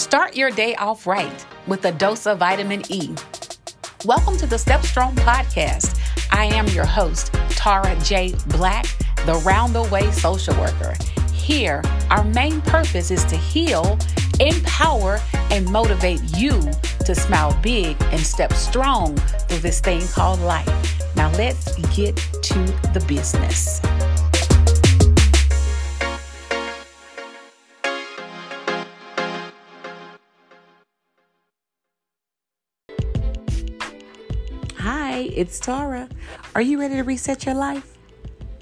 Start your day off right with a dose of vitamin E. Welcome to the Step Strong podcast. I am your host, Tara J. Black, the round the way social worker. Here, our main purpose is to heal, empower, and motivate you to smile big and step strong through this thing called life. Now, let's get to the business. It's Tara. Are you ready to reset your life?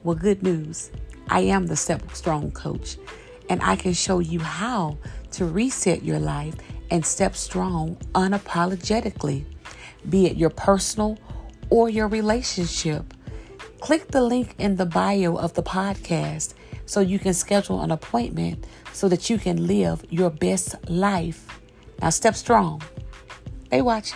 Well, good news. I am the Step Strong coach, and I can show you how to reset your life and step strong unapologetically, be it your personal or your relationship. Click the link in the bio of the podcast so you can schedule an appointment so that you can live your best life. Now, step strong. Hey, watch.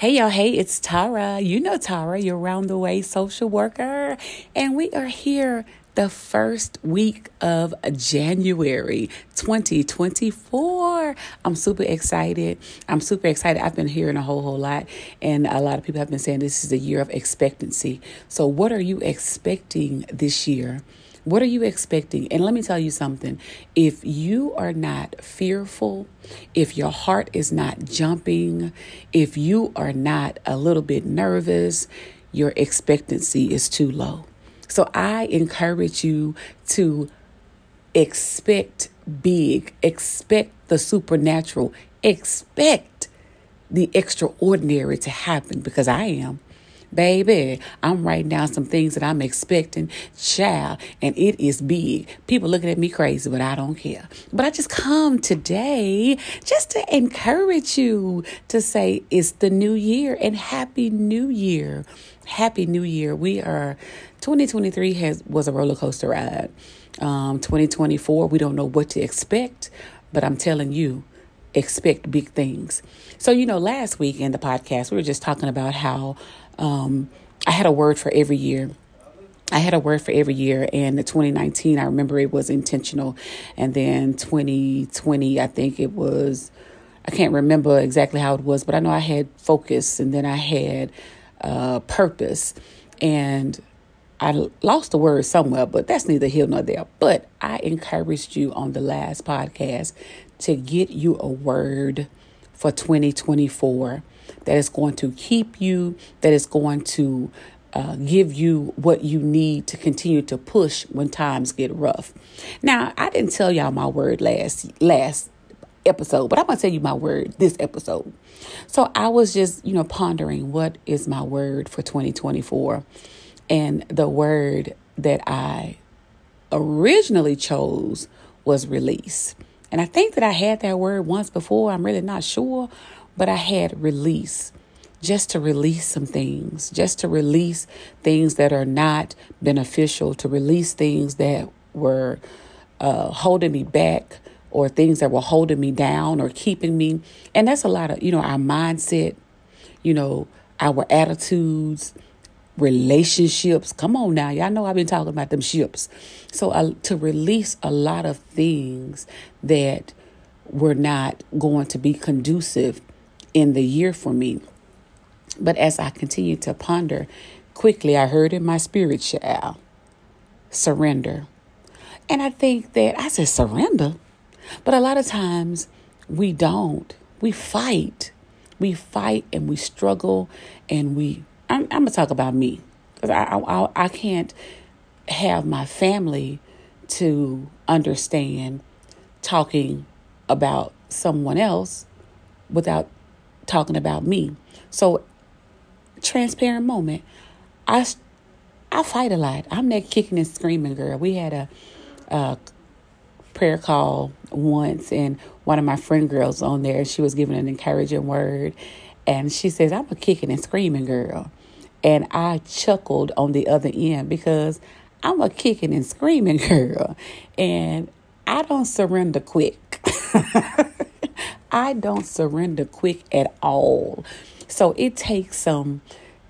Hey, y'all. Hey, it's Tara. You know Tara, your round the way social worker. And we are here the first week of January 2024. I'm super excited. I'm super excited. I've been hearing a whole, whole lot, and a lot of people have been saying this is a year of expectancy. So, what are you expecting this year? What are you expecting? And let me tell you something. If you are not fearful, if your heart is not jumping, if you are not a little bit nervous, your expectancy is too low. So I encourage you to expect big, expect the supernatural, expect the extraordinary to happen because I am. Baby, I'm writing down some things that I'm expecting, child, and it is big. People looking at me crazy, but I don't care. But I just come today just to encourage you to say it's the new year and happy new year. Happy new year. We are 2023 has was a roller coaster ride. Um, 2024, we don't know what to expect, but I'm telling you, expect big things. So, you know, last week in the podcast, we were just talking about how um, I had a word for every year. I had a word for every year, and the 2019, I remember it was intentional, and then 2020, I think it was. I can't remember exactly how it was, but I know I had focus, and then I had uh, purpose, and I lost the word somewhere, but that's neither here nor there. But I encouraged you on the last podcast to get you a word for 2024 that is going to keep you, that is going to uh, give you what you need to continue to push when times get rough. Now, I didn't tell y'all my word last last episode, but I'm gonna tell you my word this episode. So I was just, you know, pondering what is my word for 2024, and the word that I originally chose was release. And I think that I had that word once before. I'm really not sure, but I had release just to release some things, just to release things that are not beneficial, to release things that were uh, holding me back or things that were holding me down or keeping me. And that's a lot of, you know, our mindset, you know, our attitudes, relationships. Come on now. Y'all know I've been talking about them ships. So uh, to release a lot of things that were not going to be conducive in the year for me. But as I continued to ponder, quickly I heard in my spirit, child, surrender. And I think that I said surrender. But a lot of times we don't. We fight. We fight and we struggle and we. I'm, I'm gonna talk about me because I, I I can't have my family to understand talking about someone else without talking about me. So, transparent moment. I I fight a lot. I'm that kicking and screaming girl. We had a, a prayer call once, and one of my friend girls on there, she was giving an encouraging word, and she says, "I'm a kicking and screaming girl," and I chuckled on the other end because I'm a kicking and screaming girl, and I don't surrender quick. I don't surrender quick at all. So it takes some,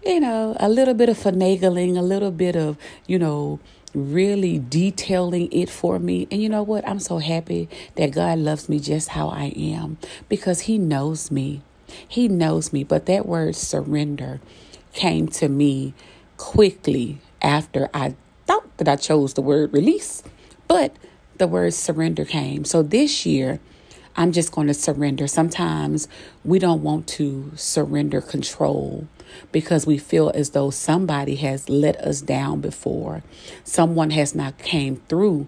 you know, a little bit of finagling, a little bit of, you know, really detailing it for me. And you know what? I'm so happy that God loves me just how I am because He knows me. He knows me. But that word surrender came to me quickly after I thought that I chose the word release, but the word surrender came. So this year, I'm just going to surrender. Sometimes we don't want to surrender control because we feel as though somebody has let us down before. Someone has not came through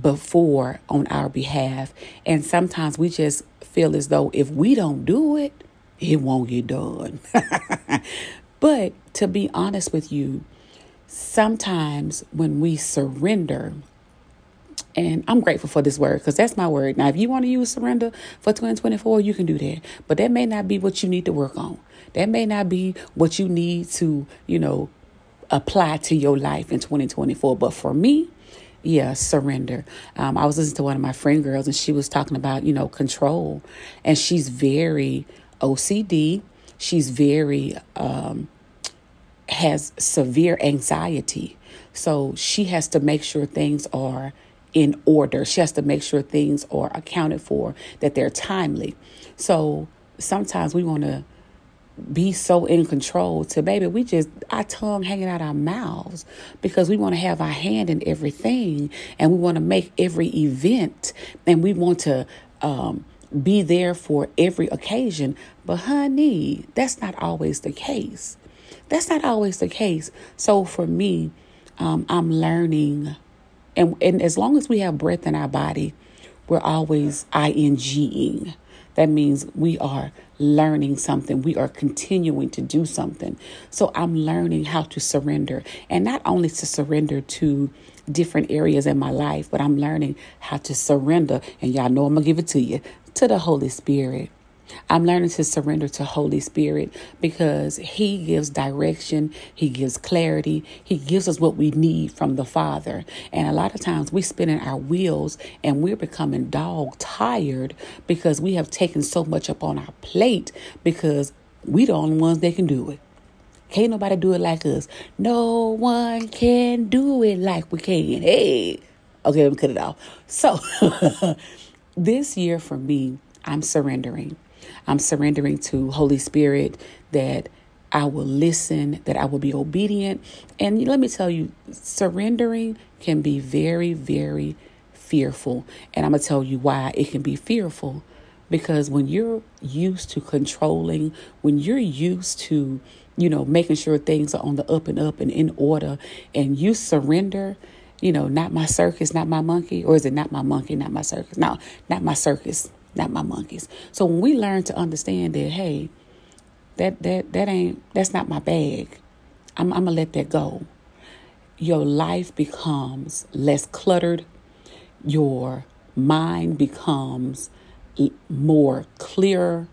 before on our behalf. And sometimes we just feel as though if we don't do it, it won't get done. but to be honest with you, sometimes when we surrender, and I'm grateful for this word because that's my word. Now, if you want to use surrender for 2024, you can do that. But that may not be what you need to work on. That may not be what you need to, you know, apply to your life in 2024. But for me, yeah, surrender. Um, I was listening to one of my friend girls and she was talking about, you know, control. And she's very OCD. She's very, um, has severe anxiety. So she has to make sure things are in order. She has to make sure things are accounted for, that they're timely. So sometimes we want to be so in control to baby we just our tongue hanging out our mouths because we want to have our hand in everything and we want to make every event and we want to um, be there for every occasion but honey that's not always the case that's not always the case so for me um, i'm learning and, and as long as we have breath in our body, we're always inging. That means we are learning something. We are continuing to do something. So I'm learning how to surrender. And not only to surrender to different areas in my life, but I'm learning how to surrender. And y'all know I'm going to give it to you to the Holy Spirit. I'm learning to surrender to Holy Spirit because He gives direction, He gives clarity, He gives us what we need from the Father. And a lot of times we spin in our wheels and we're becoming dog tired because we have taken so much up on our plate because we the only ones that can do it. Can't nobody do it like us. No one can do it like we can. Hey, okay, let me cut it off. So, this year for me, I'm surrendering. I'm surrendering to Holy Spirit that I will listen, that I will be obedient. And let me tell you, surrendering can be very, very fearful. And I'm going to tell you why it can be fearful. Because when you're used to controlling, when you're used to, you know, making sure things are on the up and up and in order, and you surrender, you know, not my circus, not my monkey, or is it not my monkey, not my circus? No, not my circus not my monkeys. So when we learn to understand that, hey, that that that ain't that's not my bag. I'm, I'm gonna let that go. Your life becomes less cluttered. Your mind becomes more clear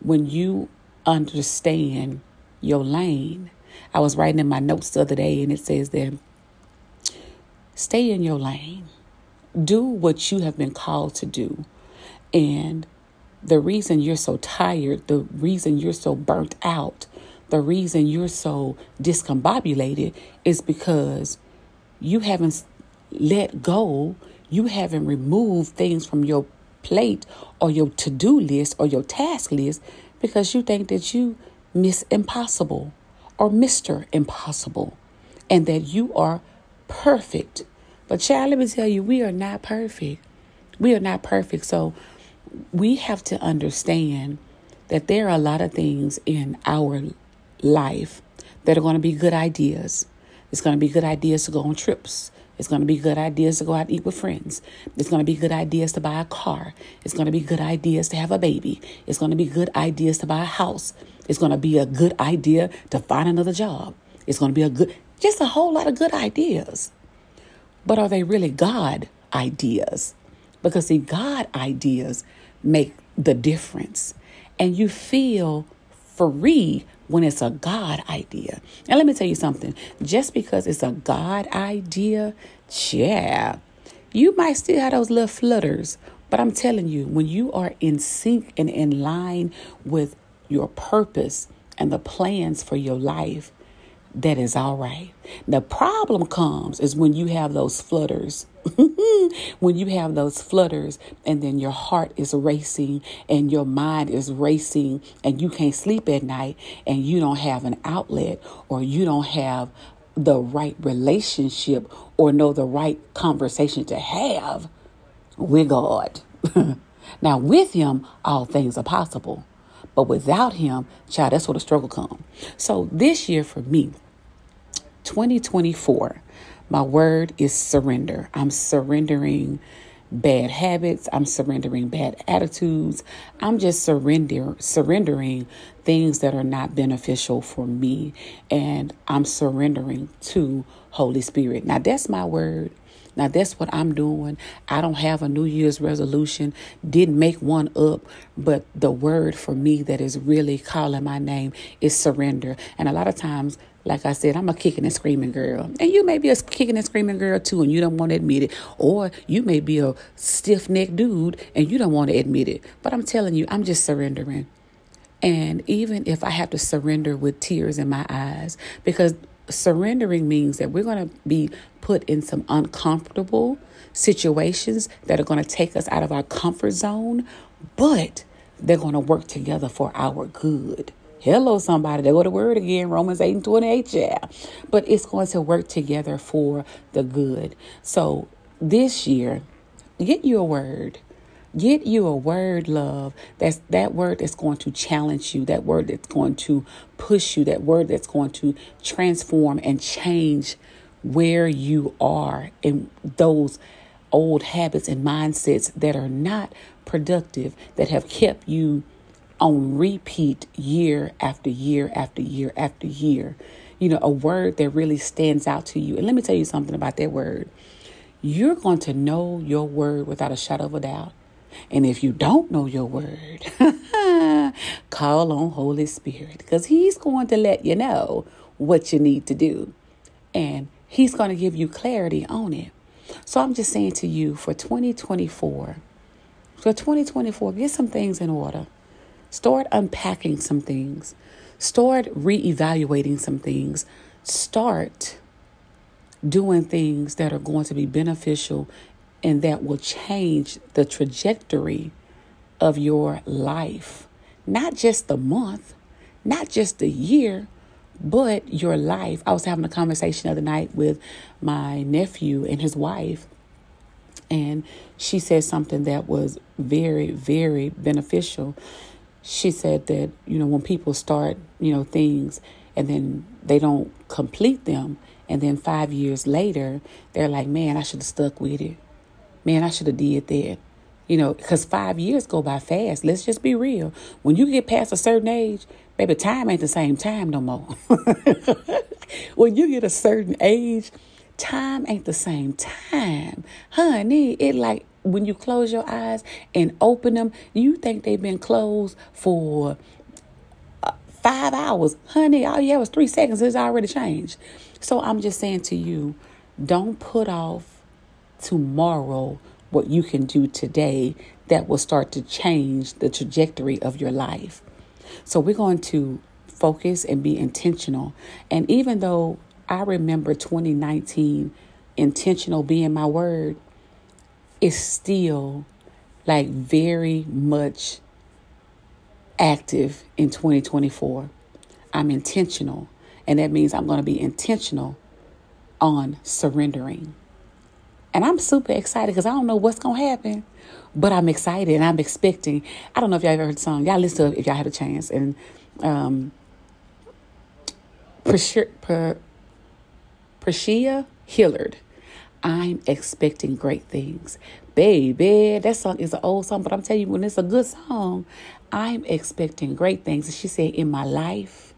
when you understand your lane. I was writing in my notes the other day, and it says that stay in your lane. Do what you have been called to do. And the reason you're so tired, the reason you're so burnt out, the reason you're so discombobulated is because you haven't let go, you haven't removed things from your plate or your to do list or your task list because you think that you miss impossible or Mr. Impossible and that you are perfect. But, child, let me tell you, we are not perfect. We are not perfect. So, we have to understand that there are a lot of things in our life that are going to be good ideas. It's going to be good ideas to go on trips. It's going to be good ideas to go out and eat with friends. It's going to be good ideas to buy a car. It's going to be good ideas to have a baby. It's going to be good ideas to buy a house. It's going to be a good idea to find another job. It's going to be a good, just a whole lot of good ideas. But are they really God ideas? Because, see, God ideas make the difference. And you feel free when it's a God idea. And let me tell you something just because it's a God idea, yeah, you might still have those little flutters. But I'm telling you, when you are in sync and in line with your purpose and the plans for your life, that is all right. The problem comes is when you have those flutters. when you have those flutters and then your heart is racing and your mind is racing and you can't sleep at night and you don't have an outlet or you don't have the right relationship or know the right conversation to have with God. now, with Him, all things are possible. But without Him, child, that's where the struggle comes. So this year for me, 2024, my word is surrender. I'm surrendering bad habits. I'm surrendering bad attitudes. I'm just surrender surrendering things that are not beneficial for me and I'm surrendering to Holy Spirit. Now that's my word. Now that's what I'm doing. I don't have a New Year's resolution, didn't make one up, but the word for me that is really calling my name is surrender. And a lot of times like I said, I'm a kicking and screaming girl. And you may be a kicking and screaming girl too, and you don't want to admit it. Or you may be a stiff necked dude and you don't want to admit it. But I'm telling you, I'm just surrendering. And even if I have to surrender with tears in my eyes, because surrendering means that we're going to be put in some uncomfortable situations that are going to take us out of our comfort zone, but they're going to work together for our good. Hello, somebody. They go to word again, Romans 8 and 28, yeah. But it's going to work together for the good. So this year, get you a word. Get you a word, love. That's that word that's going to challenge you, that word that's going to push you, that word that's going to transform and change where you are in those old habits and mindsets that are not productive, that have kept you on repeat year after year after year after year. You know, a word that really stands out to you. And let me tell you something about that word. You're going to know your word without a shadow of a doubt. And if you don't know your word, call on Holy Spirit because He's going to let you know what you need to do. And He's going to give you clarity on it. So I'm just saying to you for 2024, for 2024, get some things in order. Start unpacking some things. Start reevaluating some things. Start doing things that are going to be beneficial and that will change the trajectory of your life. Not just the month, not just the year, but your life. I was having a conversation the other night with my nephew and his wife, and she said something that was very, very beneficial she said that, you know, when people start, you know, things and then they don't complete them, and then five years later, they're like, man, I should have stuck with it. Man, I should have did that. You know, because five years go by fast. Let's just be real. When you get past a certain age, baby, time ain't the same time no more. when you get a certain age, time ain't the same time. Honey, it like when you close your eyes and open them, you think they've been closed for uh, five hours. Honey, all you have was three seconds. It's already changed. So I'm just saying to you, don't put off tomorrow what you can do today that will start to change the trajectory of your life. So we're going to focus and be intentional. And even though I remember 2019 intentional being my word, is still like very much active in 2024. I'm intentional, and that means I'm going to be intentional on surrendering. And I'm super excited because I don't know what's going to happen, but I'm excited and I'm expecting. I don't know if y'all ever heard the song. Y'all listen to it if y'all had a chance. And um, Prashia Hillard I'm expecting great things. Baby, that song is an old song, but I'm telling you, when it's a good song, I'm expecting great things. And she said, in my life,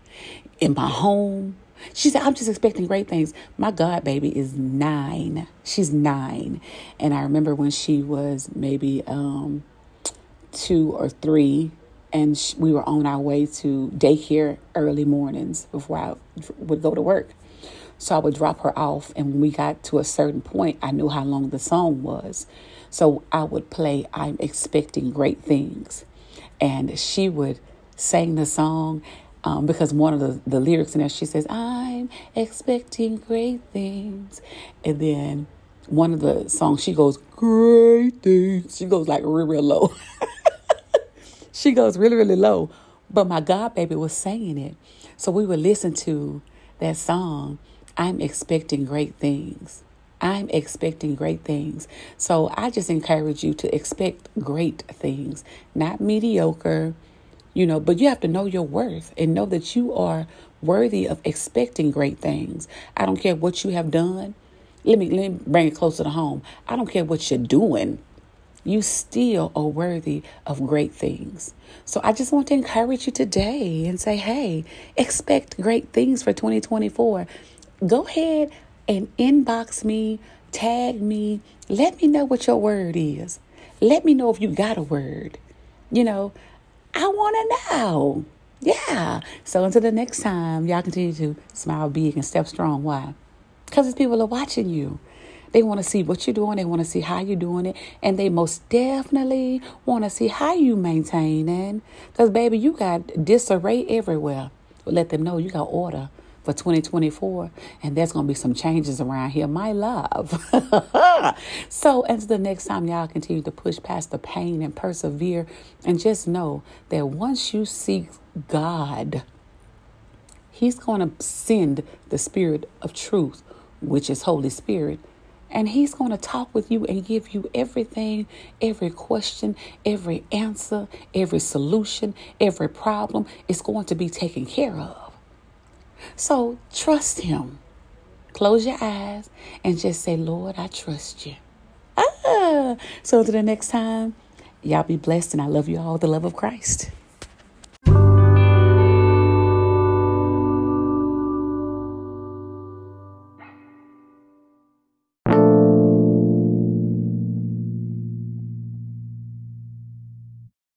in my home. She said, I'm just expecting great things. My God, baby is nine. She's nine. And I remember when she was maybe um, two or three, and we were on our way to daycare early mornings before I would go to work. So I would drop her off, and when we got to a certain point, I knew how long the song was. So I would play I'm Expecting Great Things. And she would sing the song. Um, because one of the, the lyrics in there, she says, I'm expecting great things. And then one of the songs, she goes, Great things. She goes like real, real low. she goes really, really low. But my God baby was saying it. So we would listen to that song, I'm expecting great things. I'm expecting great things. So I just encourage you to expect great things, not mediocre, you know, but you have to know your worth and know that you are worthy of expecting great things. I don't care what you have done. Let me, let me bring it closer to home. I don't care what you're doing. You still are worthy of great things. So I just want to encourage you today and say, hey, expect great things for 2024. Go ahead and inbox me, tag me, let me know what your word is. Let me know if you got a word. You know, I want to know. Yeah. So until the next time, y'all continue to smile big and step strong. Why? Because these people are watching you. They want to see what you're doing. They want to see how you're doing it. And they most definitely want to see how you maintaining. Because, baby, you got disarray everywhere. Let them know you got order for 2024 and there's going to be some changes around here my love so until the next time y'all continue to push past the pain and persevere and just know that once you seek god he's going to send the spirit of truth which is holy spirit and he's going to talk with you and give you everything, every question, every answer, every solution, every problem is going to be taken care of. So trust Him. Close your eyes and just say, Lord, I trust you. Ah. So until the next time, y'all be blessed and I love you all the love of Christ.